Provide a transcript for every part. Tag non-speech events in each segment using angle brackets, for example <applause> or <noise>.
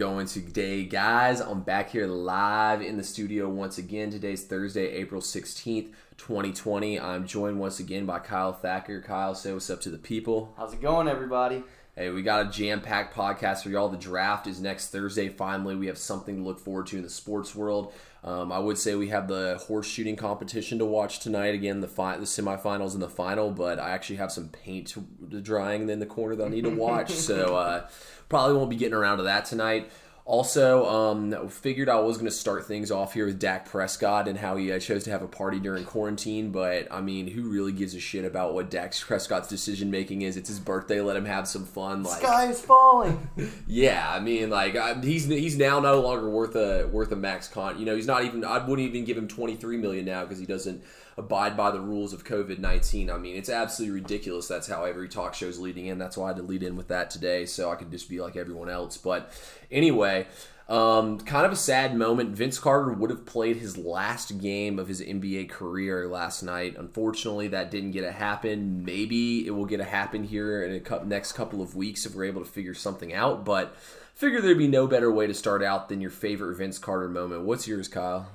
going today, guys? I'm back here live in the studio once again. Today's Thursday, April 16th, 2020. I'm joined once again by Kyle Thacker. Kyle, say what's up to the people. How's it going, everybody? Hey, we got a jam packed podcast for y'all. The draft is next Thursday. Finally, we have something to look forward to in the sports world. Um, I would say we have the horse shooting competition to watch tonight. Again, the fi- the semifinals and the final, but I actually have some paint drying in the corner that I need to watch. <laughs> so uh, probably won't be getting around to that tonight. Also, um, figured I was going to start things off here with Dak Prescott and how he uh, chose to have a party during quarantine. But I mean, who really gives a shit about what Dak Prescott's decision making is? It's his birthday. Let him have some fun. Like, Sky is falling. <laughs> yeah, I mean, like I, he's he's now no longer worth a worth a max con. You know, he's not even. I wouldn't even give him twenty three million now because he doesn't abide by the rules of COVID 19. I mean, it's absolutely ridiculous. That's how every talk show is leading in. That's why I had to lead in with that today so I could just be like everyone else. But anyway, um, kind of a sad moment. Vince Carter would have played his last game of his NBA career last night. Unfortunately, that didn't get to happen. Maybe it will get to happen here in a next couple of weeks if we're able to figure something out. But figure there'd be no better way to start out than your favorite Vince Carter moment. What's yours, Kyle?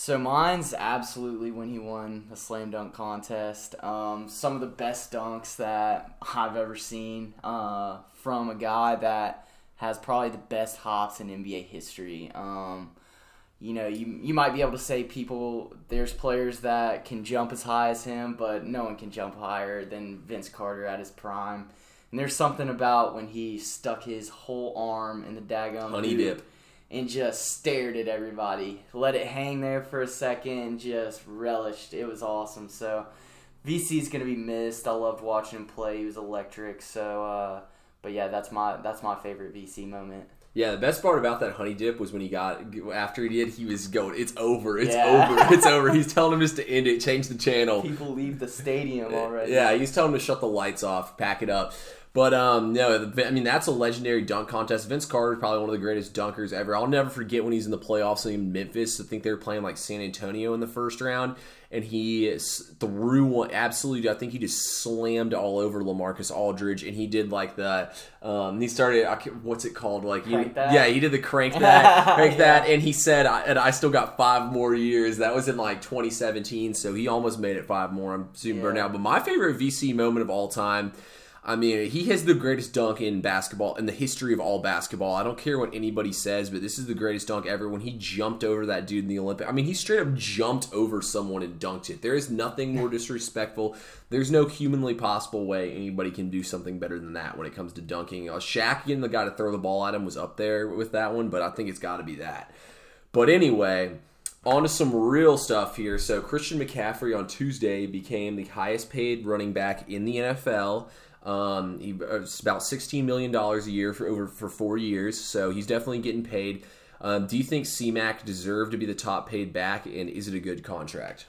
So mine's absolutely when he won a slam dunk contest. Um, some of the best dunks that I've ever seen uh, from a guy that has probably the best hops in NBA history. Um, you know, you you might be able to say people there's players that can jump as high as him, but no one can jump higher than Vince Carter at his prime. And there's something about when he stuck his whole arm in the daggum honey dip and just stared at everybody. Let it hang there for a second, just relished. It was awesome. So VC is gonna be missed. I loved watching him play. He was electric. So, uh, but yeah, that's my that's my favorite VC moment. Yeah, the best part about that honey dip was when he got after he did, he was going, "It's over, it's yeah. over, <laughs> it's over." He's telling him just to end it, change the channel. People leave the stadium already. Yeah, he's telling him to shut the lights off, pack it up. But um, no, I mean that's a legendary dunk contest. Vince Carter is probably one of the greatest dunkers ever. I'll never forget when he's in the playoffs in Memphis. I think they were playing like San Antonio in the first round, and he threw one absolutely. I think he just slammed all over Lamarcus Aldridge, and he did like the. Um, he started. What's it called? Like you, yeah, he did the crank that, <laughs> crank yeah. that, and he said, "And I still got five more years." That was in like 2017, so he almost made it five more. I'm soon yeah. burned out. But my favorite VC moment of all time I mean, he has the greatest dunk in basketball in the history of all basketball. I don't care what anybody says, but this is the greatest dunk ever. When he jumped over that dude in the Olympic, I mean, he straight up jumped over someone and dunked it. There is nothing more disrespectful. There's no humanly possible way anybody can do something better than that when it comes to dunking. Uh, Shaq getting the guy to throw the ball at him was up there with that one, but I think it's got to be that. But anyway, on to some real stuff here. So Christian McCaffrey on Tuesday became the highest paid running back in the NFL. Um, he, uh, it's about sixteen million dollars a year for over for four years, so he's definitely getting paid. Um, do you think CMAC deserved to be the top paid back, and is it a good contract?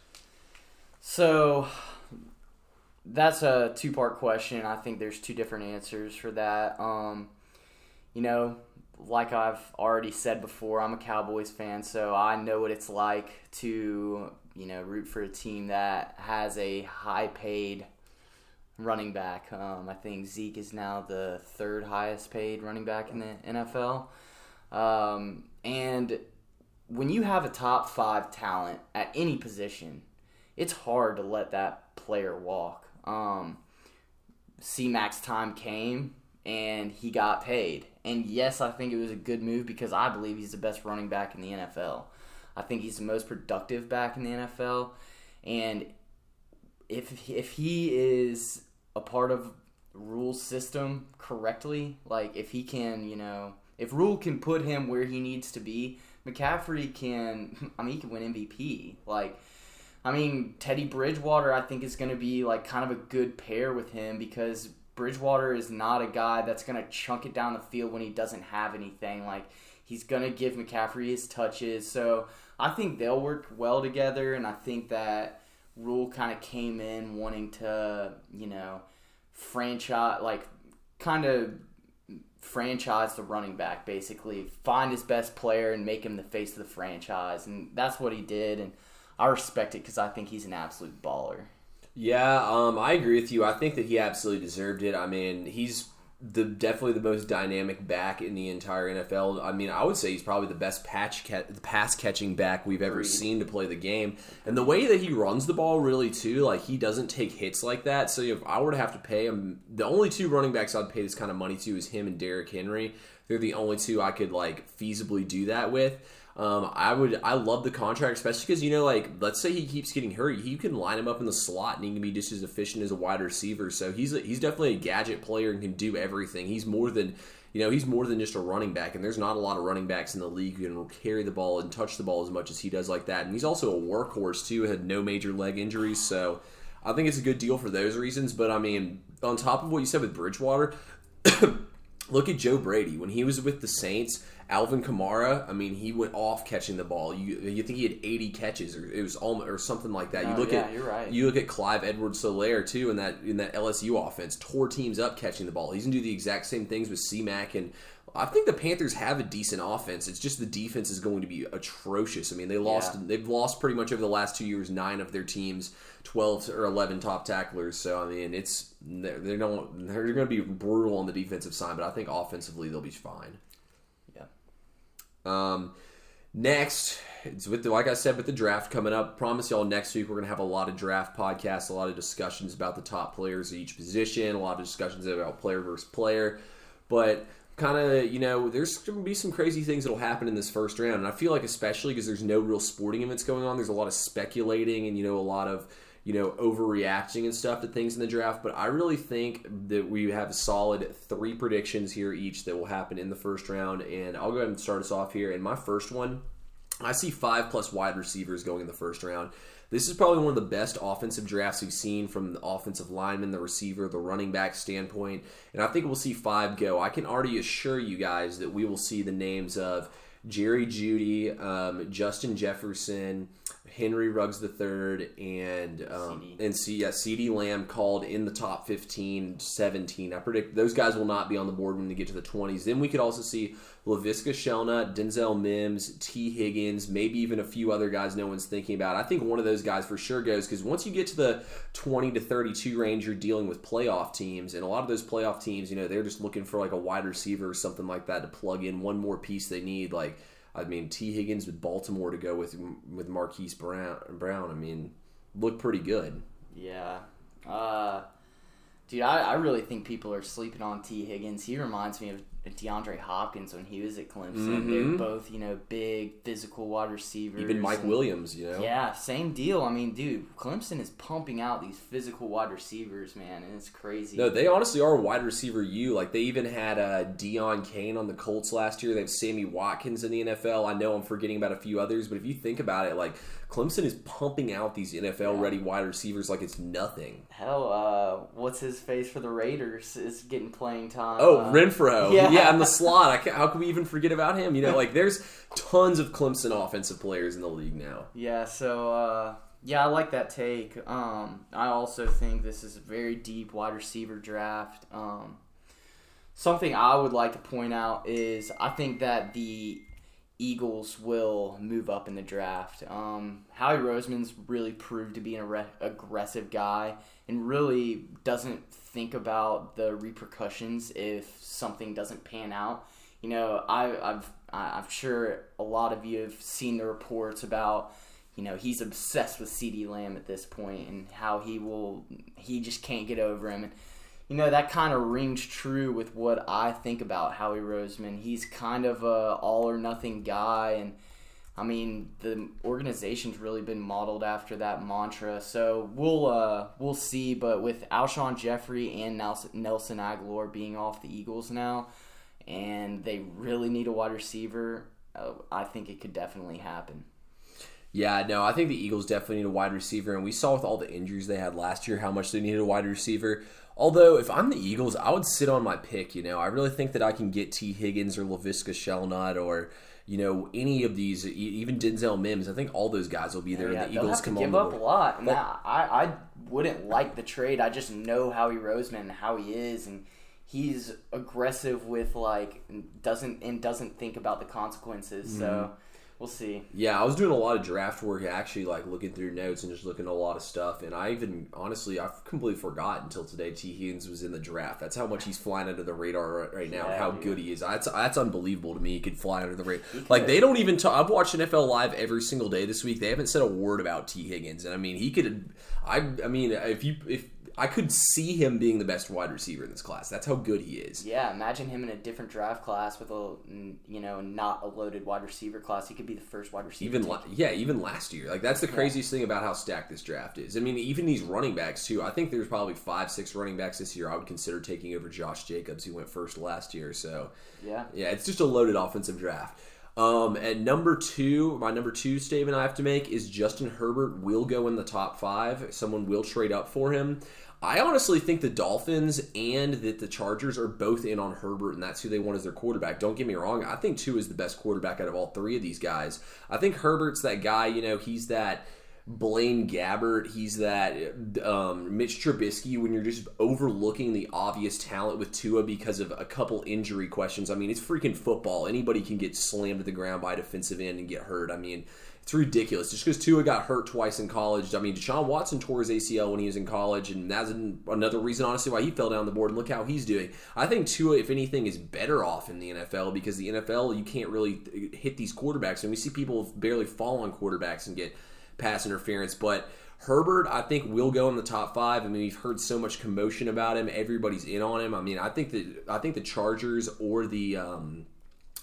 So that's a two part question. I think there's two different answers for that. Um, you know, like I've already said before, I'm a Cowboys fan, so I know what it's like to you know root for a team that has a high paid running back. Um, I think Zeke is now the third highest paid running back in the NFL. Um, and when you have a top five talent at any position, it's hard to let that player walk. Um, C time came and he got paid. And yes, I think it was a good move because I believe he's the best running back in the NFL. I think he's the most productive back in the NFL. And if if he is a part of Rhule system correctly, like if he can, you know, if Rhule can put him where he needs to be, McCaffrey can. <laughs> I mean, he can win MVP. Like, I mean, Teddy Bridgewater, I think is going to be like kind of a good pair with him because Bridgewater is not a guy that's going to chunk it down the field when he doesn't have anything. Like, he's going to give McCaffrey his touches. So I think they'll work well together, and I think that Rhule kind of came in wanting to, you know, franchise, like, kind of franchise the running back, basically. Find his best player and make him the face of the franchise. And that's what he did. And I respect it because I think he's an absolute baller. Yeah, um, I agree with you. I think that he absolutely deserved it. I mean, he's the definitely the most dynamic back in the entire NFL. I mean, I would say he's probably the best patch ca- pass catching back we've ever Agreed. seen to play the game. And the way that he runs the ball, really too, like he doesn't take hits like that. So if I were to have to pay him, the only two running backs I'd pay this kind of money to is him and Derrick Henry. They're the only two I could like feasibly do that with. Um, I would, I love the contract, especially because you know, like, let's say he keeps getting hurt, he can line him up in the slot and he can be just as efficient as a wide receiver. So he's a, he's definitely a gadget player and can do everything. He's more than, you know, he's more than just a running back. And there's not a lot of running backs in the league who can carry the ball and touch the ball as much as he does like that. And he's also a workhorse too. Had no major leg injuries, so I think it's a good deal for those reasons. But I mean, on top of what you said with Bridgewater. Look at Joe Brady when he was with the Saints. Alvin Kamara, I mean, he went off catching the ball. You you think he had 80 catches or it was almost or something like that. You Oh, look yeah, at you're right. you look at Clyde Edwards-Helaire too in that in that LSU offense, tore teams up catching the ball. He's gonna do the exact same things with C-Mac and I think the Panthers have a decent offense. It's just the defense is going to be atrocious. I mean, they lost Yeah. they've lost pretty much over the last 2 years 9 of their teams 12 or 11 top tacklers. So I mean, it's they're, they don't they're going to be brutal on the defensive side, but I think offensively they'll be fine. Yeah. Um, next, it's with the, like I said with the draft coming up. Promise y'all next week we're gonna have a lot of draft podcasts, a lot of discussions about the top players at each position, a lot of discussions about player versus player, but kind of you know there's going to be some crazy things that'll happen in this first round and i feel like especially because there's no real sporting events going on there's a lot of speculating and you know a lot of you know overreacting and stuff to things in the draft but i really think that we have solid three predictions here each that will happen in the first round and i'll go ahead and start us off here and my first one I see five plus wide receivers going in the first round. This is probably one of the best offensive drafts we've seen from the offensive lineman, the receiver, the running back standpoint. And I think we'll see five go. I can already assure you guys that we will see the names of Jerry Jeudy, um, Justin Jefferson, Henry Ruggs III, and um, CD. and C, yeah, CD Lamb called in the top 15, 17. I predict those guys will not be on the board when they get to the 20s. Then we could also see Laviska Shenault, Denzel Mims, Tee Higgins, maybe even a few other guys no one's thinking about. I think one of those guys for sure goes because once you get to the 20 to 32 range, you're dealing with playoff teams. And a lot of those playoff teams, you know, they're just looking for like a wide receiver or something like that to plug in one more piece they need. Like, I mean, Tee Higgins with Baltimore to go with with Marquise Brown. Brown. I mean, look pretty good. Yeah. Uh, dude, I, I really think people are sleeping on Tee Higgins. He reminds me of DeAndre Hopkins when he was at Clemson. Mhm. They're both, you know, big physical wide receivers. Even Mike and- Williams, you know. Yeah, same deal. I mean, dude, Clemson is pumping out these physical wide receivers, man, and it's crazy. No, they honestly are wide receiver. You like they even had uh, Deon Cain on the Colts last year. They have Sammy Watkins in the NFL. I know I'm forgetting about a few others, but if you think about it, like Clemson is pumping out these NFL ready wide receivers like it's nothing. Hell, uh, what's his face for the Raiders is getting playing time. Oh, uh, Renfrow, <laughs> yeah. yeah, in the slot. How can we even forget about him? You know, like there's tons of Clemson offensive players in the league now. Yeah, so uh, yeah, I like that take. Um, I also think this is a very deep wide receiver draft. Um, something I would like to point out is I think that the Eagles will move up in the draft. Um, Howie Roseman's really proved to be an arre- aggressive guy and really doesn't think about the repercussions if something doesn't pan out. You know, I, I've I'm sure a lot of you have seen the reports about you know he's obsessed with CD Lamb at this point and how he will he just can't get over him and you know that kind of rings true with what I think about Howie Roseman. He's kind of a all or nothing guy, and I mean the organization's really been modeled after that mantra. So we'll uh, we'll see. But with Alshon Jeffery and Nelson, Agholor being off the Eagles now, and they really need a wide receiver, uh, I think it could definitely happen. Yeah, no, I think the Eagles definitely need a wide receiver, and we saw with all the injuries they had last year how much they needed a wide receiver. Although, if I'm the Eagles, I would sit on my pick. You know, I really think that I can get Tee Higgins or Laviska Shenault or you know any of these, even Denzel Mims. I think all those guys will be there. Yeah, the Eagles have to come give on up a lot, But- I I wouldn't like the trade. I just know Howie Roseman and how he is, and he's aggressive with like doesn't and doesn't think about the consequences. So mm-hmm. We'll see. Yeah, I was doing a lot of draft work, actually, like looking through notes and just looking at a lot of stuff. And I even, honestly, I completely forgot until today Tee Higgins was in the draft. That's how much he's flying under the radar right now, Yeah, and how dude. good he is. That's that's unbelievable to me. He could fly under the radar. Like they don't even. talk I've watched NFL Live every single day this week. They haven't said a word about Tee Higgins, and I mean, he could. I, I mean, if you if I could see him being the best wide receiver in this class. That's how good he is. Yeah, imagine him in a different draft class with a you know not a loaded wide receiver class. He could be the first wide receiver. Even la- yeah, even last year, like that's the craziest thing about how stacked this draft is. I mean, even these running backs too. I think there's probably five, six running backs this year I would consider taking over Josh Jacobs, who went first last year. So yeah, yeah, it's just a loaded offensive draft. Um, at number two, my number two statement I have to make is Justin Herbert will go in the top five. Someone will trade up for him. I honestly think the Dolphins and that the Chargers are both in on Herbert, and that's who they want as their quarterback. Don't get me wrong. I think Tua is the best quarterback out of all three of these guys. I think Herbert's that guy, you know, he's that Blaine Gabbert. He's that um, Mitch Trubisky when you're just overlooking the obvious talent with Tua because of a couple injury questions. I mean, it's freaking football. Anybody can get slammed to the ground by a defensive end and get hurt. I mean, it's ridiculous. Just because Tua got hurt twice in college. I mean, Deshaun Watson tore his ACL when he was in college, and that's an- another reason, honestly, why he fell down the board. And look how he's doing. I think Tua, if anything, is better off in the NFL because the NFL you can't really hit these quarterbacks, and we see people barely fall on quarterbacks and get pass interference. But Herbert, I think, will go in the top five. I mean, we've heard so much commotion about him. Everybody's in on him. I mean, I think that I think the Chargers or the um,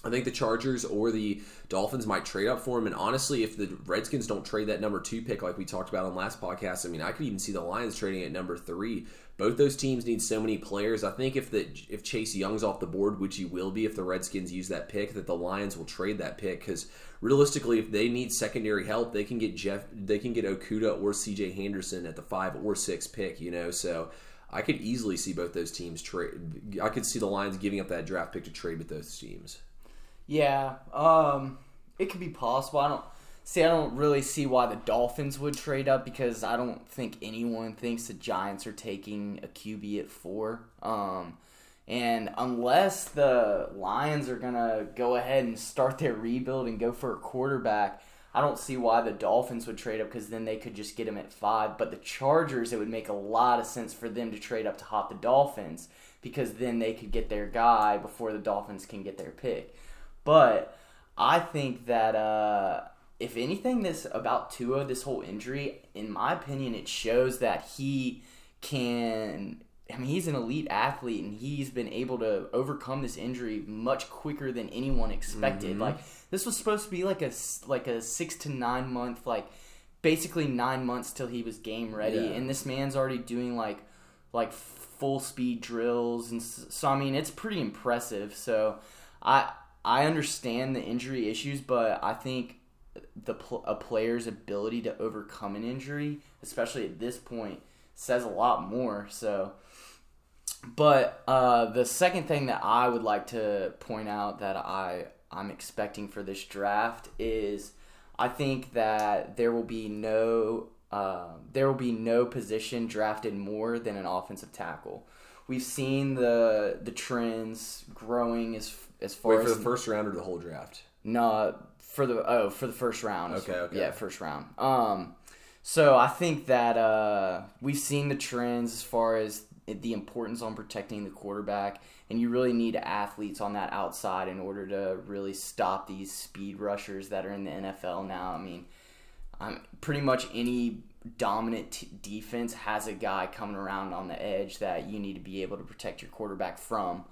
I think the Chargers or the Dolphins might trade up for him. And honestly, if the Redskins don't trade that number two pick like we talked about on last podcast, I mean, I could even see the Lions trading at number three. Both those teams need so many players. I think if the if Chase Young's off the board, which he will be if the Redskins use that pick, that the Lions will trade that pick because realistically, if they need secondary help, they can get Jeff, they can get Okudah or C.J. Henderson at the five or six pick. You know, so I could easily see both those teams trade. I could see the Lions giving up that draft pick to trade with those teams. Yeah. Um, it could be possible. I don't see. I don't really see why the Dolphins would trade up because I don't think anyone thinks the Giants are taking a QB at four. Um, and unless the Lions are gonna go ahead and start their rebuild and go for a quarterback, I don't see why the Dolphins would trade up because then they could just get him at five. But the Chargers, it would make a lot of sense for them to trade up to hop the Dolphins because then they could get their guy before the Dolphins can get their pick. But I think that uh, if anything, this about Tua, this whole injury, in my opinion, it shows that he can. I mean, he's an elite athlete, and he's been able to overcome this injury much quicker than anyone expected. Like this was supposed to be like a like a six to nine month, like basically nine months till he was game ready, Yeah. and this man's already doing like like full speed drills, and so I mean, it's pretty impressive. So I I understand the injury issues, but I think the a player's ability to overcome an injury, especially at this point, says a lot more. So, but uh, the second thing that I would like to point out that I I'm expecting for this draft is I think that there will be no uh, there will be no position drafted more than an offensive tackle. We've seen the the trends growing as as far Wait for as the first round or the whole draft. no, for the oh for the first round. Okay, okay. Yeah, first round. Um, so I think that uh, we've seen the trends as far as the importance on protecting the quarterback, and you really need athletes on that outside in order to really stop these speed rushers that are in the NFL now. I mean, um, pretty much any dominant t- defense has a guy coming around on the edge that you need to be able to protect your quarterback from.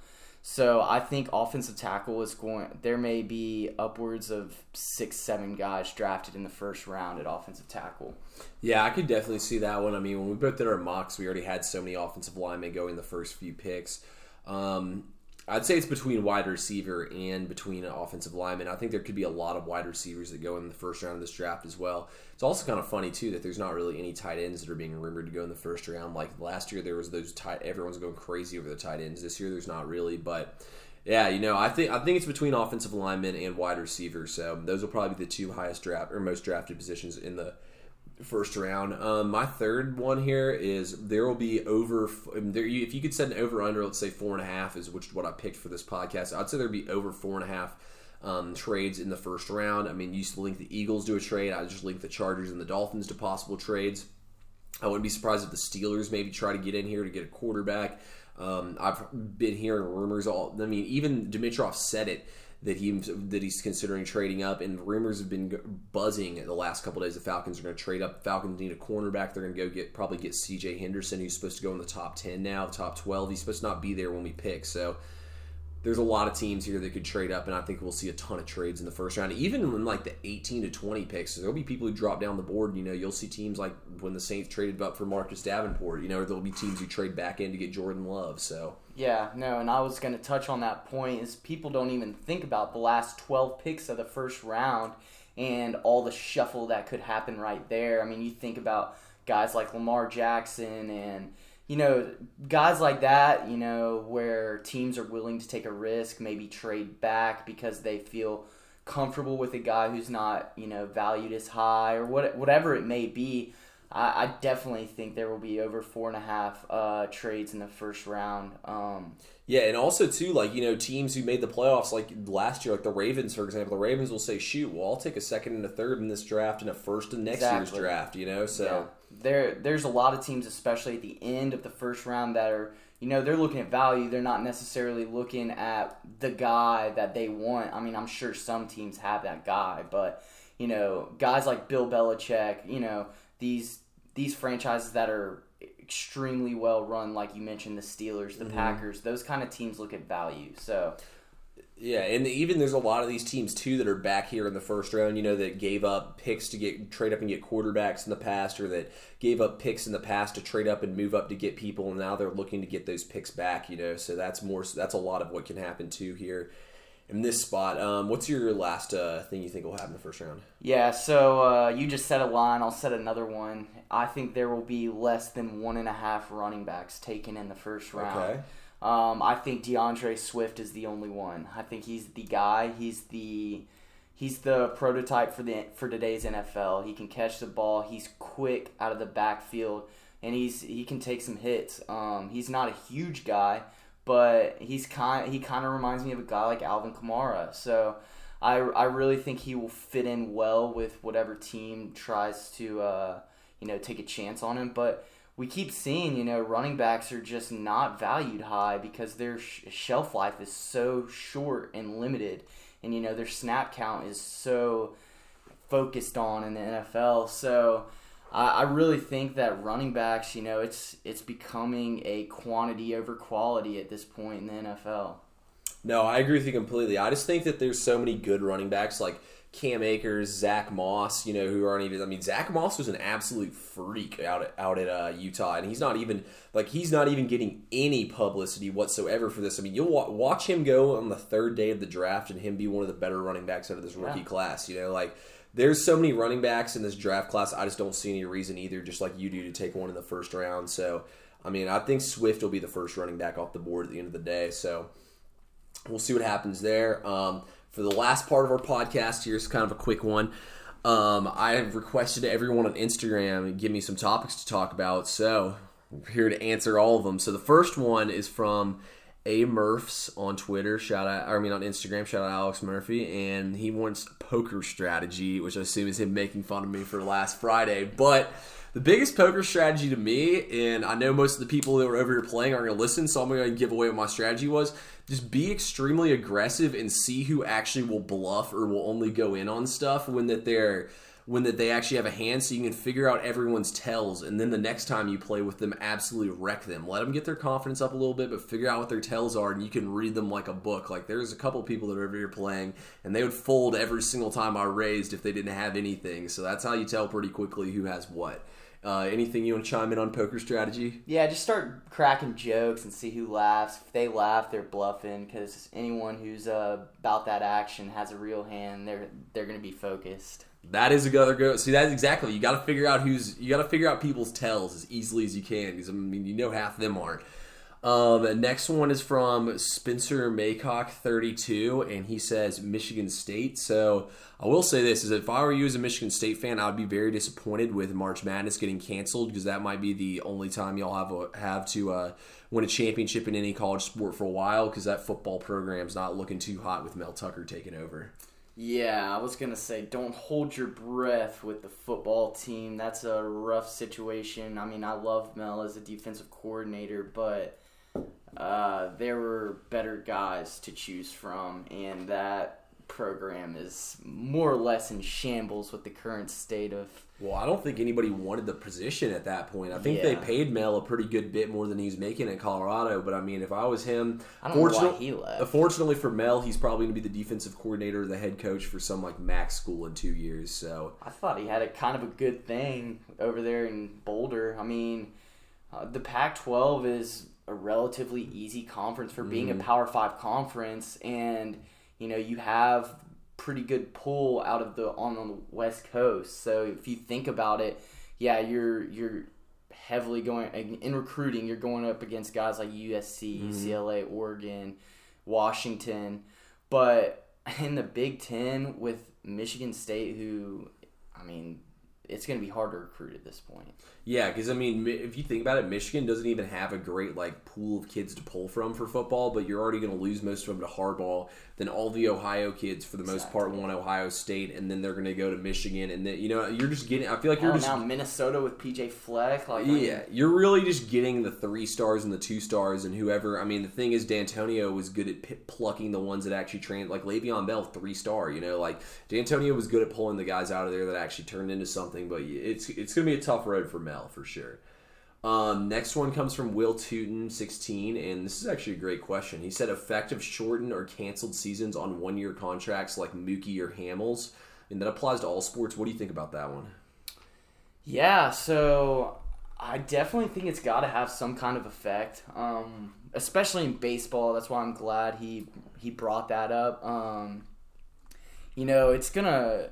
So I think offensive tackle is going. There may be upwards of six, seven guys drafted in the first round at offensive tackle. Yeah, I could definitely see that one. I mean, when we both did our mocks, we already had so many offensive linemen going the first few picks. Um, I'd say it's between wide receiver and between an offensive lineman. I think there could be a lot of wide receivers that go in the first round of this draft as well. It's also kind of funny too that there's not really any tight ends that are being rumored to go in the first round. Like last year, there was those tight. Everyone's going crazy over the tight ends. This year, there's not really, but. Yeah, you know, I think I think it's between offensive linemen and wide receiver. So those will probably be the two highest draft or most drafted positions in the first round. Um, my third one here is there will be over there. If you could set an over under, let's say four and a half is which what I picked for this podcast. I'd say there'd be over four and a half um, trades in the first round. I mean, you used to link the Eagles to a trade. I just linked the Chargers and the Dolphins to possible trades. I wouldn't be surprised if the Steelers maybe try to get in here to get a quarterback. Um, I've been hearing rumors all. I mean, even Dimitroff said it that he that he's considering trading up, and rumors have been buzzing the last couple days. The Falcons are going to trade up. Falcons need a cornerback. They're going to go get probably get C.J. Henderson, who's supposed to go in the top ten now, top twelve. He's supposed to not be there when we pick. So there's a lot of teams here that could trade up, and I think we'll see a ton of trades in the first round. Even in like the 18 to 20 picks, there'll be people who drop down the board. You know, you'll see teams like when the Saints traded up for Marcus Davenport. You know, there'll be teams who trade back in to get Jordan Love. So yeah, no, and I was going to touch on that point is people don't even think about the last 12 picks of the first round and all the shuffle that could happen right there. I mean, you think about guys like Lamar Jackson and you know, guys like that, you know, where teams are willing to take a risk, maybe trade back because they feel comfortable with a guy who's not, you know, valued as high or what, whatever it may be. I, I definitely think there will be over four and a half uh, trades in the first round. Um, yeah, and also too, like you know, teams who made the playoffs, like last year, like the Ravens, for example, the Ravens will say, "Shoot, well, I'll take a second and a third in this draft and a first in next exactly. year's draft." You know, so yeah. There, there's a lot of teams, especially at the end of the first round, that are, you know, they're looking at value. They're not necessarily looking at the guy that they want. I mean, I'm sure some teams have that guy, but you know, guys like Bill Belichick, you know, these these franchises that are extremely well run, like you mentioned, the Steelers, the mm-hmm. Packers, those kind of teams look at value. So. Yeah, and even there's a lot of these teams too that are back here in the first round. You know that gave up picks to get trade up and get quarterbacks in the past, or that gave up picks in the past to trade up and move up to get people, and now they're looking to get those picks back. You know, so that's more. That's a lot of what can happen too here in this spot. Um, what's your last uh, thing you think will happen in the first round? Yeah, so uh, you just set a line. I'll set another one. I think there will be less than one and a half running backs taken in the first round. Okay. Um, I think DeAndre Swift is the only one. I think he's the guy. He's the he's the prototype for the for today's NFL. He can catch the ball. He's quick out of the backfield, and he's he can take some hits. Um, he's not a huge guy, but he's kind he kind of reminds me of a guy like Alvin Kamara. So I I really think he will fit in well with whatever team tries to uh, you know take a chance on him. But we keep seeing you know running backs are just not valued high because their sh- shelf life is so short and limited, and you know their snap count is so focused on in the NFL. So I, I really think that running backs, you know, it's it's becoming a quantity over quality at this point in the NFL. No, I agree with you completely. I just think that there's so many good running backs like Cam Akers, Zack Moss, you know, who aren't even. I mean, Zack Moss was an absolute freak out at, out at uh, Utah, and he's not even like he's not even getting any publicity whatsoever for this. I mean, you'll watch him go on the third day of the draft, and him be one of the better running backs out of this rookie yeah. class. You know, like there's so many running backs in this draft class. I just don't see any reason either, just like you do, to take one in the first round. So, I mean, I think Swift will be the first running back off the board at the end of the day. So, we'll see what happens there. Um, for the last part of our podcast, here's kind of a quick one. Um, I have requested everyone on Instagram give me some topics to talk about. So, I'm here to answer all of them. So, the first one is from a Murphs on Twitter. Shout out, I mean on Instagram. Shout out Alex Murphy, and he wants poker strategy, which I assume is him making fun of me for last Friday. But the biggest poker strategy to me, and I know most of the people that were over here playing aren't going to listen, so I'm going to give away what my strategy was. Just be extremely aggressive and see who actually will bluff or will only go in on stuff when that they're when that they actually have a hand so you can figure out everyone's tells and then the next time you play with them absolutely wreck them. Let them get their confidence up a little bit but figure out what their tells are and you can read them like a book. Like there's a couple people that are over here playing and they would fold every single time i raised if they didn't have anything so that's how you tell pretty quickly who has what uh, anything you want to chime in on poker strategy? Yeah, just start cracking jokes and see who laughs. If they laugh, they're bluffing because anyone who's uh, about that action has a real hand. They're they're going to be focused. That is a good go. See, that's exactly. You got to figure out who's. You got to figure out people's tells as easily as you can because I mean, you know half of them aren't. Um, next one is from Spencer Maycock, 32, and he says Michigan State. So I will say this: is if I were you as a Michigan State fan, I would be very disappointed with March Madness getting canceled because that might be the only time y'all have a, have to uh, win a championship in any college sport for a while because that football program's not looking too hot with Mel Tucker taking over. Yeah, I was gonna say, don't hold your breath with the football team. That's a rough situation. I mean, I love Mel as a defensive coordinator, but uh, there were better guys to choose from, and that program is more or less in shambles with the current state of. Well, I don't think anybody wanted the position at that point. I think they paid Mel a pretty good bit more than he's making in Colorado. But I mean, if I was him, I don't know why he left. uh, Fortunately for Mel, he's probably going to be the defensive coordinator or the head coach for some like max school in two years. So I thought he had a kind of a good thing over there in Boulder. I mean, uh, the Pac-12 is a relatively easy conference for being a mm-hmm. Power Five conference, and you know you have pretty good pull out of the on the West Coast. So if you think about it, yeah, you're you're heavily going in recruiting. You're going up against guys like USC, mm-hmm. UCLA, Oregon, Washington, but in the Big Ten with Michigan State, who I mean, it's going to be hard to recruit at this point. yeah, because I mean, if you think about it, Michigan doesn't even have a great like pool of kids to pull from for football. But you're already going to lose most of them to Harbaugh. Then all the Ohio kids, for the most part, want Ohio State, and then they're going to go to Michigan, and then you know you're just getting. I feel like you're Hell, just now Minnesota with PJ Fleck, like I mean, Yeah, you're really just getting the three stars and the two stars and whoever. I mean, the thing is, D'Antonio was good at p- plucking the ones that actually trained. Like Le'Veon Bell, three star. You know, like D'Antonio was good at pulling the guys out of there that actually turned into something. But it's it's gonna be a tough road for Mel for sure. Um, next one comes from Will Tootin, 16, and this is actually a great question. He said effective shortened or canceled seasons on one year contracts like Mookie or Hamels, and that applies to all sports. What do you think about that one? Yeah, so I definitely think it's got to have some kind of effect, um, especially in baseball. That's why I'm glad he he brought that up. Um, you know, it's gonna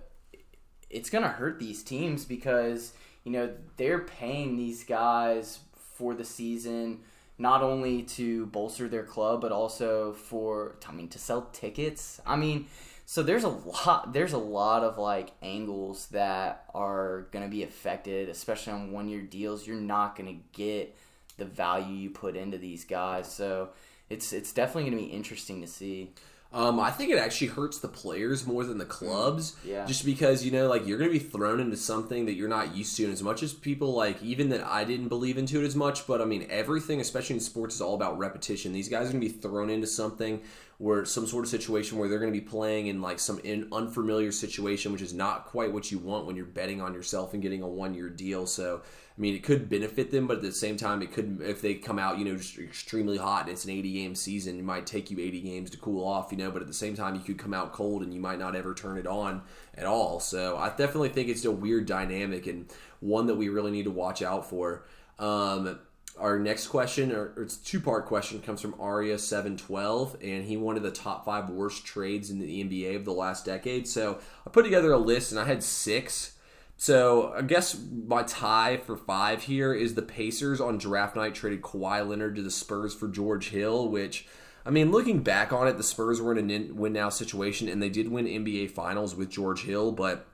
it's gonna hurt these teams because you know they're paying these guys for the season not only to bolster their club but also for I mean to sell tickets. I mean, so there's a lot there's a lot of like angles that are going to be affected, especially on one year deals. You're not going to get the value you put into these guys. So it's it's definitely going to be interesting to see. Um, I think it actually hurts the players more than the clubs. Yeah. Just because, you know, like you're going to be thrown into something that you're not used to. And as much as people, like, even that I didn't believe into it as much, but I mean, everything, especially in sports, is all about repetition. These guys are going to be thrown into something where some sort of situation where they're going to be playing in like some in unfamiliar situation, which is not quite what you want when you're betting on yourself and getting a one year deal. So, I mean, it could benefit them, but at the same time, it could if they come out, you know, just extremely hot and it's an 80 game season, it might take you 80 games to cool off, you know. But at the same time, you could come out cold and you might not ever turn it on at all. So I definitely think it's a weird dynamic and one that we really need to watch out for. Um, our next question, or, it's a two part question, comes from Aria seven twelve, and he wanted the top five worst trades in the NBA of the last decade. So I put together a list, and I had six. So I guess my tie for five here is the Pacers on draft night traded Kawhi Leonard to the Spurs for George Hill, which. I mean, looking back on it, the Spurs were in a win now situation, and they did win NBA Finals with George Hill. But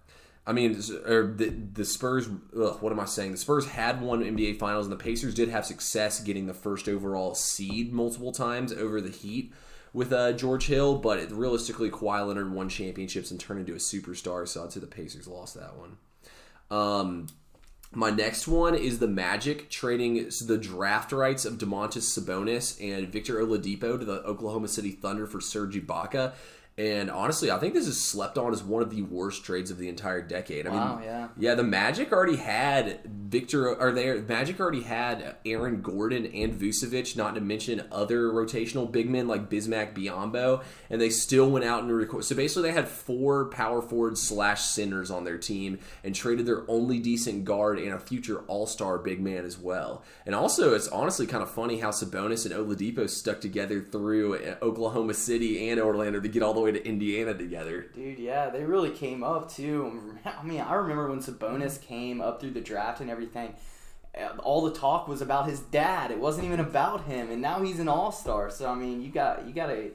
I mean, or the the Spurs. Ugh, what am I saying? The Spurs had won NBA Finals, and the Pacers did have success getting the first overall seed multiple times over the Heat with uh, George Hill. But it, realistically, Kawhi Leonard won championships and turned into a superstar. So I'd say the Pacers lost that one. Um, my next one is the Magic trading the draft rights of Domantas Sabonis and Victor Oladipo to the Oklahoma City Thunder for Serge Ibaka. And honestly, I think this is slept on as one of the worst trades of the entire decade. I Wow, mean, yeah. yeah, the Magic already had Victor, or there Magic already had Aaron Gordon and Vucevic, not to mention other rotational big men like Bismack Biyombo, and they still went out and record. So basically, they had four power forwards slash centers on their team and traded their only decent guard and a future All Star big man as well. And also, it's honestly kind of funny how Sabonis and Oladipo stuck together through Oklahoma City and Orlando to get all the way to Indiana together. Dude, yeah, they really came up too. I mean, I remember when Sabonis came up through the draft and everything. Uh, all the talk was about his dad. It wasn't even about him, and now he's an all star. So I mean, you got you got to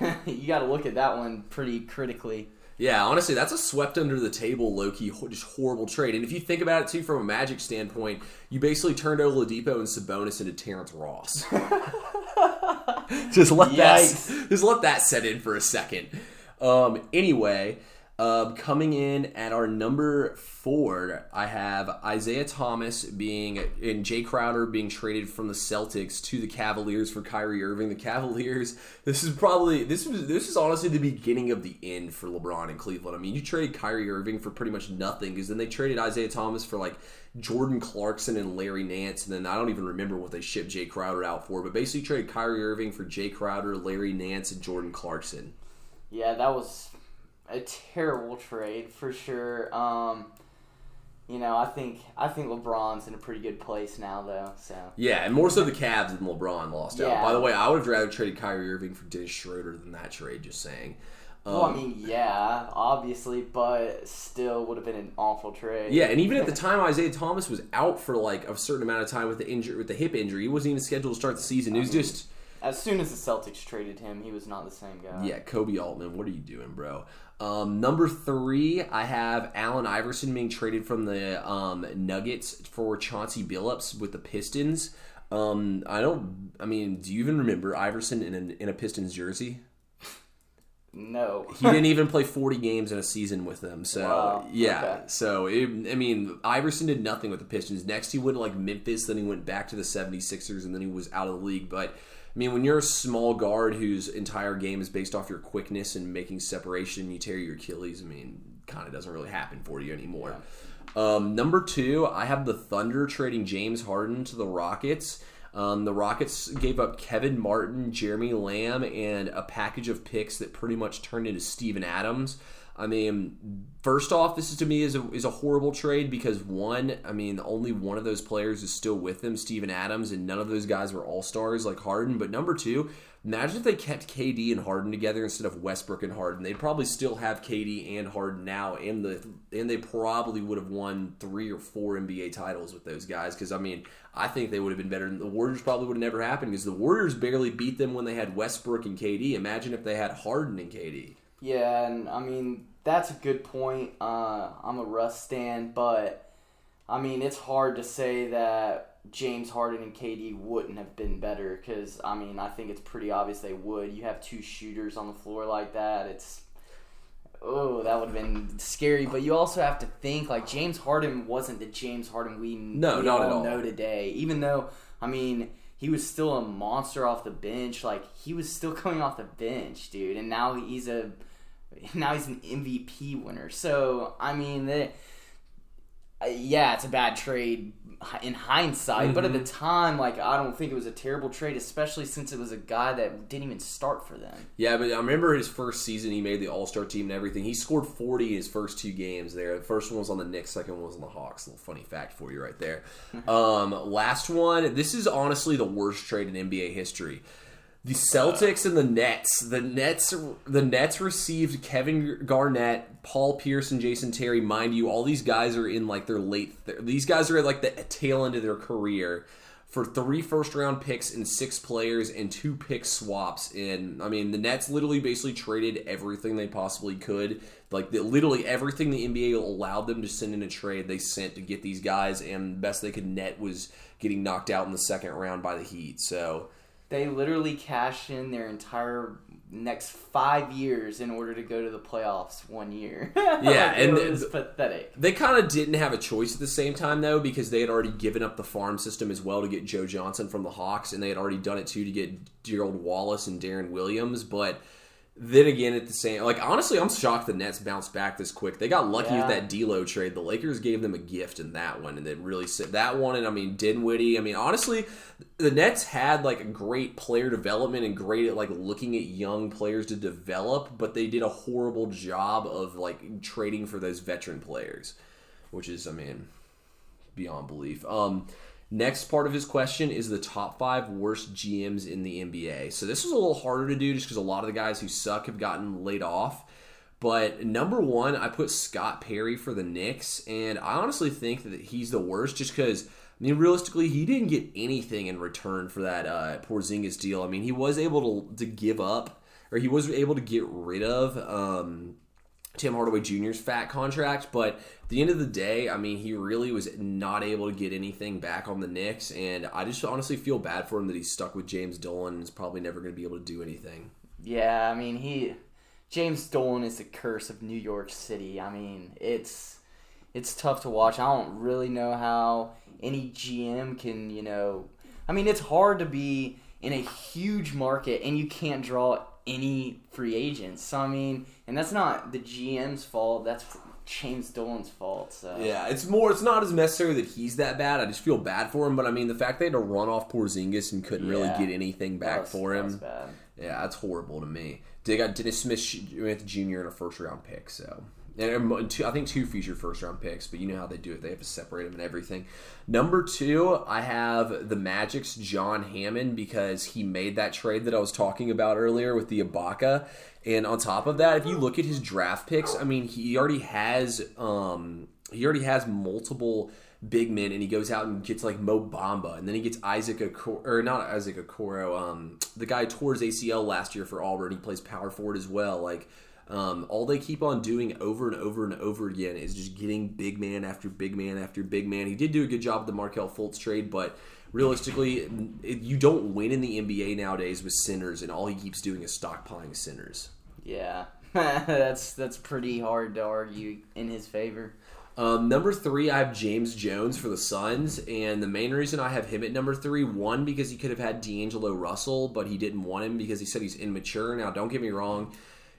<laughs> you got to look at that one pretty critically. Yeah, honestly, that's a swept under the table, low key, just horrible trade. And if you think about it too, from a Magic standpoint, you basically turned Oladipo and Sabonis into Terrence Ross. <laughs> just let Yikes. that just let that set in for a second. Um, anyway, uh, coming in at our number four, I have Isaiah Thomas being and Jae Crowder being traded from the Celtics to the Cavaliers for Kyrie Irving. The Cavaliers. <laughs> This is probably this was this is honestly the beginning of the end for LeBron in Cleveland. I mean, you traded Kyrie Irving for pretty much nothing because then they traded Isaiah Thomas for like Jordan Clarkson and Larry Nance, and then I don't even remember what they shipped Jae Crowder out for, but basically traded Kyrie Irving for Jae Crowder, Larry Nance, and Jordan Clarkson. Yeah, that was a terrible trade for sure. Um, you know, I think I think LeBron's in a pretty good place now, though. So Yeah, and more so the Cavs than LeBron lost out. By the way, I would have rather traded Kyrie Irving for Dennis Schroeder than that trade. Just saying. well, I Um, mean, yeah, obviously, but still would have been an awful trade. Yeah, and even at the <laughs> time, Isaiah Thomas was out for like a certain amount of time with the injury, with the hip injury. He wasn't even scheduled to start the season. It was just, As soon as the Celtics traded him, he was not the same guy. yeah, Koby Altman. What are you doing, bro? Um, number three, I have Allen Iverson being traded from the um, Nuggets for Chauncey Billups with the Pistons. Um, I don't. I mean, do you even remember Iverson in a, in a Pistons jersey? No. He didn't even play 40 games in a season with them. So, Wow, yeah. okay. So, it, I mean, Iverson did nothing with the Pistons. Next, he went to like Memphis, then he went back to the 76ers, and then he was out of the league. But, I mean, when you're a small guard whose entire game is based off your quickness and making separation, you tear your Achilles, I mean, kind of doesn't really happen for you anymore. Um, number two, I have the Thunder trading James Harden to the Rockets. Um, the Rockets gave up Kevin Martin, Jeremy Lamb, and a package of picks that pretty much turned into Steven Adams. I mean, first off, this is to me is a, is a horrible trade because one, I mean, only one of those players is still with them, Steven Adams, and none of those guys were all stars like Harden. But number two, imagine if they kept KD and Harden together instead of Westbrook and Harden. They'd probably still have KD and Harden now, and the and they probably would have won three or four NBA titles with those guys. Because I mean, I think they would have been better. The Warriors probably would have never happened because the Warriors barely beat them when they had Westbrook and KD. Imagine if they had Harden and KD. Yeah, and I mean that's a good point. Uh, I'm a Russ stan, but I mean it's hard to say that James Harden and KD wouldn't have been better because I mean I think it's pretty obvious they would. You have two shooters on the floor like that. It's oh that would have been scary. But you also have to think like James Harden wasn't the James Harden we, No, we not at all all. know today. Even though I mean he was still a monster off the bench. Like he was still <laughs> coming off the bench, dude. And now he's a now he's an MVP winner. So I mean, the, uh, yeah, it's a bad trade in hindsight, but at Mm-hmm. the time, like I don't think it was a terrible trade, especially since it was a guy that didn't even start for them. Yeah, but I remember his first season. He made the All Star team and everything. He scored forty in his first two games. There, the first one was on the Knicks, second one was on the Hawks. A little funny fact for you right there. <laughs> um, last one. This is honestly the worst trade in NBA history. The Celtics and the Nets. The Nets. The Nets received Kevin Garnett, Paul Pierce, and Jason Terry. Mind you, all these guys are in like their late. Th- these guys are at like the tail end of their career for three first round picks and six players and two pick swaps. And I mean, the Nets literally basically traded everything they possibly could. Like the, literally everything the NBA allowed them to send in a trade, they sent to get these guys. And the best they could net was getting knocked out in the second round by the Heat. So. They literally cashed in their entire next five years in order to go to the playoffs one year. <laughs> Yeah, Like, and it was pathetic. They kind of didn't have a choice at the same time, though, because they had already given up the farm system as well to get Joe Johnson from the Hawks, and they had already done it too to get Gerald Wallace and Deron Williams. But then again, at the same, like honestly, I'm shocked the Nets bounced back this quick. They got lucky Yeah. with that D'Lo trade. The Lakers gave them a gift in that one, and they really sit that one. And I mean, Dinwiddie. I mean, honestly, the Nets had like a great player development and great at like looking at young players to develop, but they did a horrible job of like trading for those veteran players, which is, I mean, beyond belief. Um, next part of his question is the top five worst GMs in the NBA. So this was a little harder to do just because a lot of the guys who suck have gotten laid off. But number one, I put Scott Perry for the Knicks, and I honestly think that he's the worst just because. I mean, realistically, he didn't get anything in return for that uh, Porzingis deal. I mean, he was able to, to give up, or he was able to get rid of um, Tim Hardaway Jr.'s fat contract, but at the end of the day, I mean, he really was not able to get anything back on the Knicks, and I just honestly feel bad for him that he's stuck with James Dolan and is probably never going to be able to do anything. Yeah, I mean, he James Dolan is the curse of New York City. I mean, it's it's tough to watch. I don't really know how any GM can, you know, I mean, it's hard to be in a huge market and you can't draw any free agents. So I mean, and that's not the GM's fault. That's James Dolan's fault. So Yeah, it's more. It's not as necessary that he's that bad. I just feel bad for him. But I mean, the fact they had to run off Porzingis and couldn't really get anything back that was- for that him. bad. Yeah, that's horrible to me. They got Dennis Smith Jr. in a first round pick, so and um, two, I think two future first round picks. But you know how they do it; they have to separate them and everything. Number two, I have the Magic's John Hammond because he made that trade that I was talking about earlier with the Ibaka. And on top of that, if you look at his draft picks, I mean, he already has um, he already has multiple big men, and he goes out and gets like Mo Bamba, and then he gets Isaac Okoro, or not Isaac Okoro, um, the guy tore his ACL last year for Auburn. He plays power forward as well. Like um, all they keep on doing over and over and over again is just getting big man after big man after big man. He did do a good job with the Markelle Fultz trade, but realistically, it, you don't win in the NBA nowadays with centers, and all he keeps doing is stockpiling centers. Yeah, <laughs> that's that's pretty hard to argue in his favor. Um, number three, I have James Jones for the Suns, and the main reason I have him at number three, one because he could have had D'Angelo Russell, but he didn't want him because he said he's immature. Now, don't get me wrong,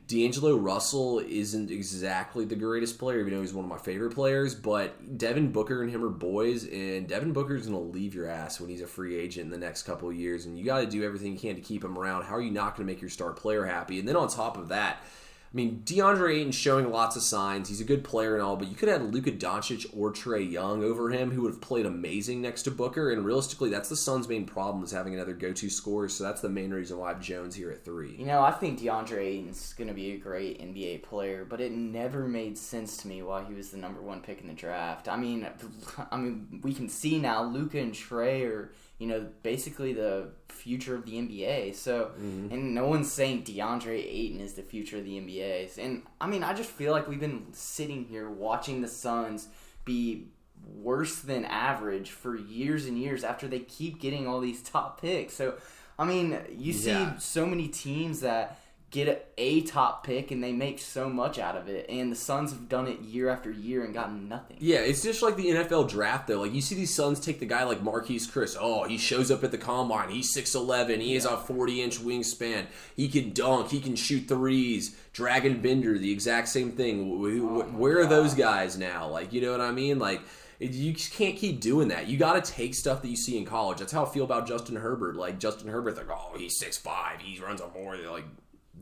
D'Angelo Russell isn't exactly the greatest player, even though he's one of my favorite players. But Devin Booker and him are boys, and Devin Booker's going to leave your ass when he's a free agent in the next couple of years, and you got to do everything you can to keep him around. How are you not going to make your star player happy? And then on top of that. I mean, DeAndre Ayton's showing lots of signs. He's a good player and all, but you could have Luka Doncic or Trae Young over him, who would have played amazing next to Booker. And realistically, that's the Suns' main problem is having another go-to scorer. So that's the main reason why I have Jones here at three. You know, I think DeAndre Ayton's going to be a great NBA player, but it never made sense to me why he was the number one pick in the draft. I mean, <laughs> I mean, we can see now Luka and Trae are, you know, basically the future of the NBA. So, mm-hmm. and no one's saying DeAndre Ayton is the future of the NBA. And I mean, I just feel like we've been sitting here watching the Suns be worse than average for years and years after they keep getting all these top picks. So, I mean, you see Yeah. so many teams that get a, top pick and they make so much out of it, and the Suns have done it year after year and gotten nothing. Yeah, it's just like the NFL draft though. Like you see these Suns take the guy like Marquese Chriss. Oh, he shows up at the combine. He's six eleven. He has a forty inch wingspan. He can dunk. He can shoot threes. Dragan Bender, the exact same thing. Wh- oh Where are those guys now? Like you know what I mean? Like you just can't keep doing that. You got to take stuff that you see in college. That's how I feel about Justin Herbert. Like Justin Herbert, like oh he's six five. He runs a more like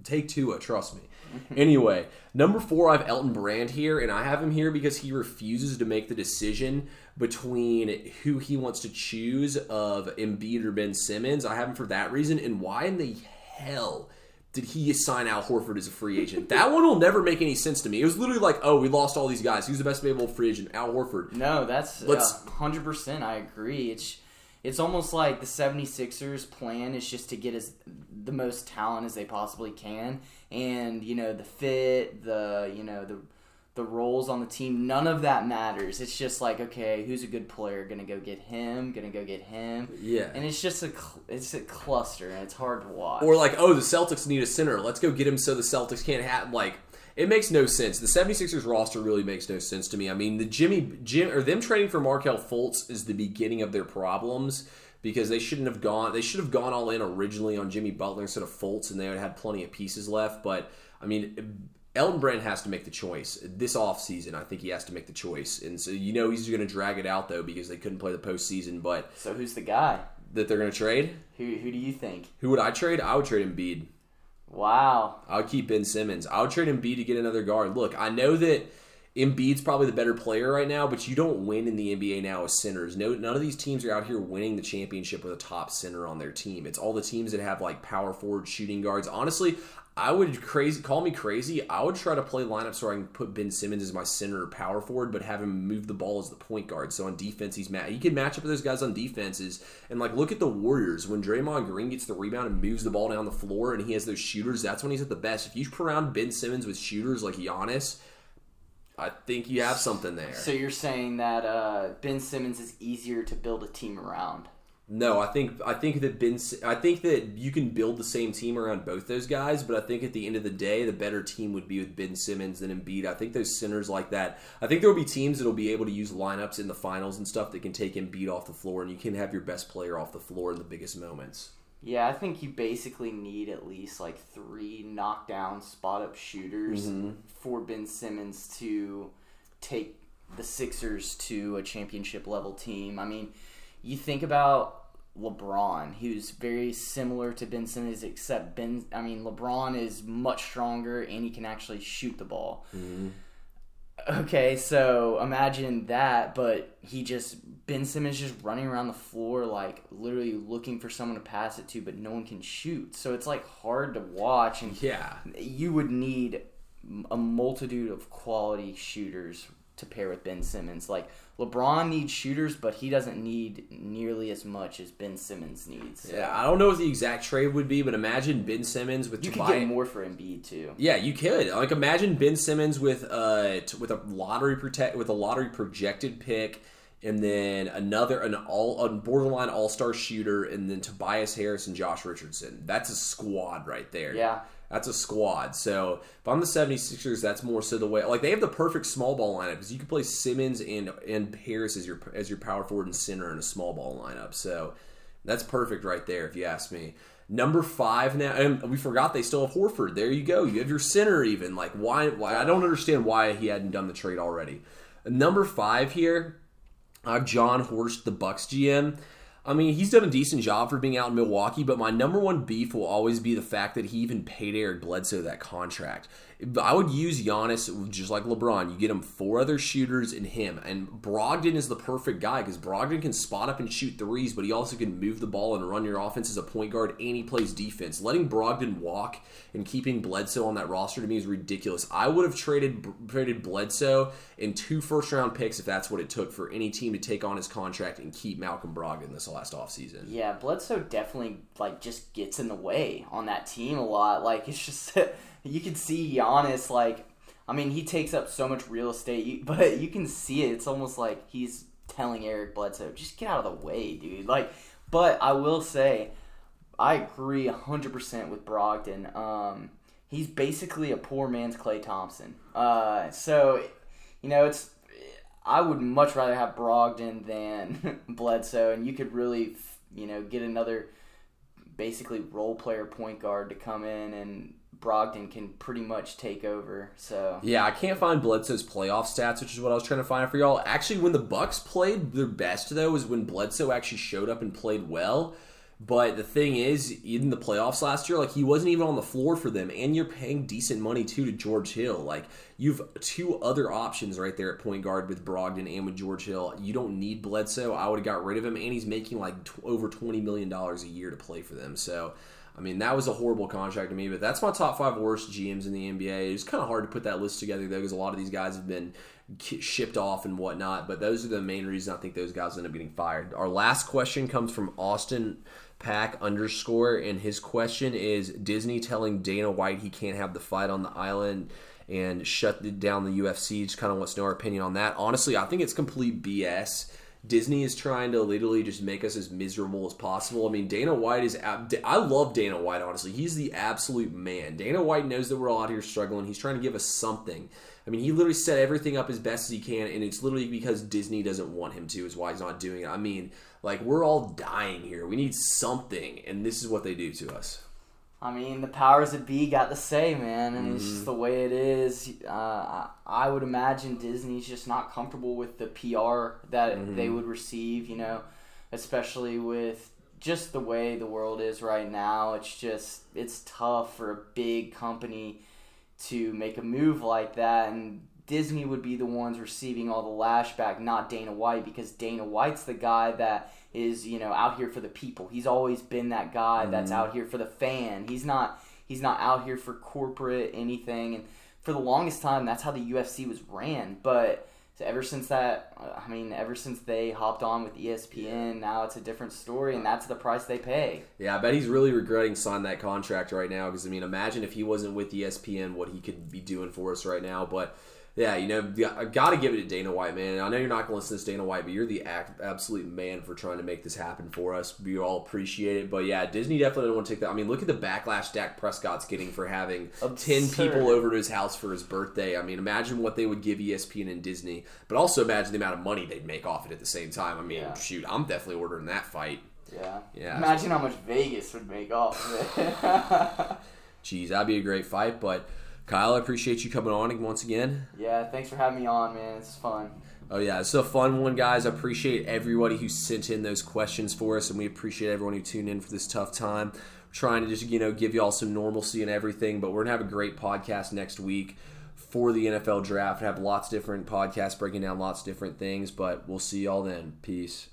take Tua, uh, trust me. anyway, number four, I have Elton Brand here, and I have him here because he refuses to make the decision between who he wants to choose of Embiid or Ben Simmons. I have him for that reason, and why in the hell did he sign Al Horford as a free agent? <laughs> that one will never make any sense to me. It was literally like, oh, we lost all these guys. Who's the best available free agent? Al Horford. No, that's Let's- uh, hundred percent. I agree. It's it's almost like the 76ers plan is just to get as the most talent as they possibly can, and you know the fit, the you know the the roles on the team. None of that matters. It's just like okay, who's a good player? Gonna go get him. Gonna go get him. Yeah. And it's just a it's a cluster, and it's hard to watch. Or like, oh, the Celtics need a center. Let's go get him so the Celtics can't have like it makes no sense. The 76ers roster really makes no sense to me. I mean, the Jimmy Jim or them trading for Markelle Fultz is the beginning of their problems because they shouldn't have gone they should have gone all in originally on Jimmy Butler instead of Fultz and they would have had plenty of pieces left, but I mean Elton Brand has to make the choice this offseason. I think he has to make the choice, and so you know he's going to drag it out though because they couldn't play the postseason. But so who's the guy? that they're going to trade, Who who do you think? who would I trade? I would trade Embiid. Wow. I'll keep Ben Simmons. I'll trade Embiid to get another guard. Look, I know that Embiid's probably the better player right now, but you don't win in the NBA now as centers. No, none of these teams are out here winning the championship with a top center on their team. It's all the teams that have like power forward shooting guards. Honestly, I would crazy call me crazy. I would try to play lineups where I can put Ben Simmons as my center power forward, but have him move the ball as the point guard. So on defense, he's mad. You can match up with those guys on defenses, and like look at the Warriors when Draymond Green gets the rebound and moves the ball down the floor, and he has those shooters. That's when he's at the best. If you surround Ben Simmons with shooters like Giannis, I think you have something there. So you're saying that uh, Ben Simmons is easier to build a team around? No, I think I think that Ben. I think that you can build the same team around both those guys, but I think at the end of the day, the better team would be with Ben Simmons than Embiid. I think those centers like that. I think there will be teams that will be able to use lineups in the finals and stuff that can take Embiid off the floor, and you can have your best player off the floor in the biggest moments. Yeah, I think you basically need at least like three knockdown spot up shooters mm-hmm. for Ben Simmons to take the Sixers to a championship level team. I mean you think about LeBron, who's very similar to Ben Simmons, except Ben. I mean, LeBron is much stronger and he can actually shoot the ball. Mm-hmm. Okay, so imagine that, but he just Ben Simmons just running around the floor like literally looking for someone to pass it to, but no one can shoot. So it's like hard to watch, and yeah, you would need a multitude of quality shooters to pair with Ben Simmons. Like LeBron needs shooters, but he doesn't need nearly as much as Ben Simmons needs. Yeah, I don't know what the exact trade would be, but imagine Ben Simmons with you could get more for Embiid too. Yeah, you could. Like imagine Ben Simmons with uh with a lottery protect with a lottery projected pick. And then another an all a borderline all star shooter, and then Tobias Harris and Josh Richardson. That's a squad right there. Yeah, that's a squad. So if I'm the 76ers, that's more so the way. Like they have the perfect small ball lineup because you can play Simmons and and Harris as your as your power forward and center in a small ball lineup. So that's perfect right there, if you ask me. Number five now, and we forgot they still have Horford. There you go. You have your center even. Like why? Why? I don't understand why he hadn't done the trade already. Number five here, I have Jon Horst, the Bucks GM. I mean, he's done a decent job for being out in Milwaukee, but my number one beef will always be the fact that he even paid Eric Bledsoe that contract. I would use Giannis just like LeBron. You get him four other shooters and him. And Brogdon is the perfect guy because Brogdon can spot up and shoot threes, but he also can move the ball and run your offense as a point guard, and he plays defense. Letting Brogdon walk and keeping Bledsoe on that roster to me is ridiculous. I would have traded traded Bledsoe in two first round picks if that's what it took for any team to take on his contract and keep Malcolm Brogdon this last offseason. Yeah, Bledsoe definitely like just gets in the way on that team a lot. Like it's just <laughs> you can see Giannis like I mean he takes up so much real estate, <laughs> but you can see it. It's almost like he's telling Eric Bledsoe, just get out of the way, dude. Like, but I will say, I agree hundred percent with Brogdon. Um, he's basically a poor man's Klay Thompson. Uh, so you know it's. I would much rather have Brogdon than <laughs> Bledsoe, and you could really, you know, get another basically role player point guard to come in and Brogdon can pretty much take over. So yeah, I can't find Bledsoe's playoff stats, which is what I was trying to find for y'all. Actually, when the Bucks played their best, though, was when Bledsoe actually showed up and played well. But the thing is, in the playoffs last year, like he wasn't even on the floor for them, and you're paying decent money too to George Hill. Like you've two other options right there at point guard with Brogdon and with George Hill. You don't need Bledsoe. I would have got rid of him, and he's making like t- over twenty million dollars a year to play for them. So I mean, that was a horrible contract to me, but that's my top five worst GMs in the NBA. It's kind of hard to put that list together, though, because a lot of these guys have been shipped off and whatnot. But those are the main reasons I think those guys end up getting fired. Our last question comes from Austin Pack underscore, and his question is Disney telling Dana White he can't have the fight on the island and shut down the UFC. Just kind of wants to know our opinion on that. Honestly, I think it's complete BS. Disney is trying to literally just make us as miserable as possible. I mean, Dana White is. I love Dana White, honestly. He's the absolute man. Dana White knows that we're all out here struggling. He's trying to give us something. I mean, he literally set everything up as best as he can, and it's literally because Disney doesn't want him to, is why he's not doing it. I mean, like, we're all dying here. We need something, and this is what they do to us. I mean, the powers that be got the say, man, and mm-hmm. it's just mm-hmm. the way it is. Uh, I would imagine Disney's just not comfortable with the PR that mm-hmm. they would receive, you know, especially with just the way the world is right now. It's just it's tough for a big company to make a move like that, and Disney would be the ones receiving all the lashback, not Dana White, because Dana White's the guy that is you know out here for the people. He's always been that guy mm. that's out here for the fan. He's not He's not out here for corporate anything. And for the longest time, that's how the UFC was ran. But ever since that, I mean, ever since they hopped on with ESPN, now it's a different story, and that's the price they pay. Yeah, I bet he's really regretting signing that contract right now. Because I mean, imagine if he wasn't with ESPN, what he could be doing for us right now. But yeah, you know, I've got to give it to Dana White, man. I know you're not going to listen to this, Dana White, but you're the absolute man for trying to make this happen for us. We all appreciate it. But yeah, Disney definitely didn't want to take that. I mean, look at the backlash Dak Prescott's getting for having Absurd. 10 people over to his house for his birthday. I mean, imagine what they would give ESPN and Disney, but also imagine the amount of money they'd make off it at the same time. I mean, yeah. shoot, I'm definitely ordering that fight. Yeah. Yeah. Imagine how much Vegas would make off of it. <laughs> Jeez, that'd be a great fight, but. Kyle, I appreciate you coming on once again. Yeah, thanks for having me on, man. It's fun. Oh yeah, it's a fun one, guys. I appreciate everybody who sent in those questions for us, and we appreciate everyone who tuned in for this tough time. We're trying to just you know give y'all some normalcy and everything, but we're gonna have a great podcast next week for the NFL draft. Have lots of different podcasts breaking down lots of different things, but we'll see y'all then. Peace.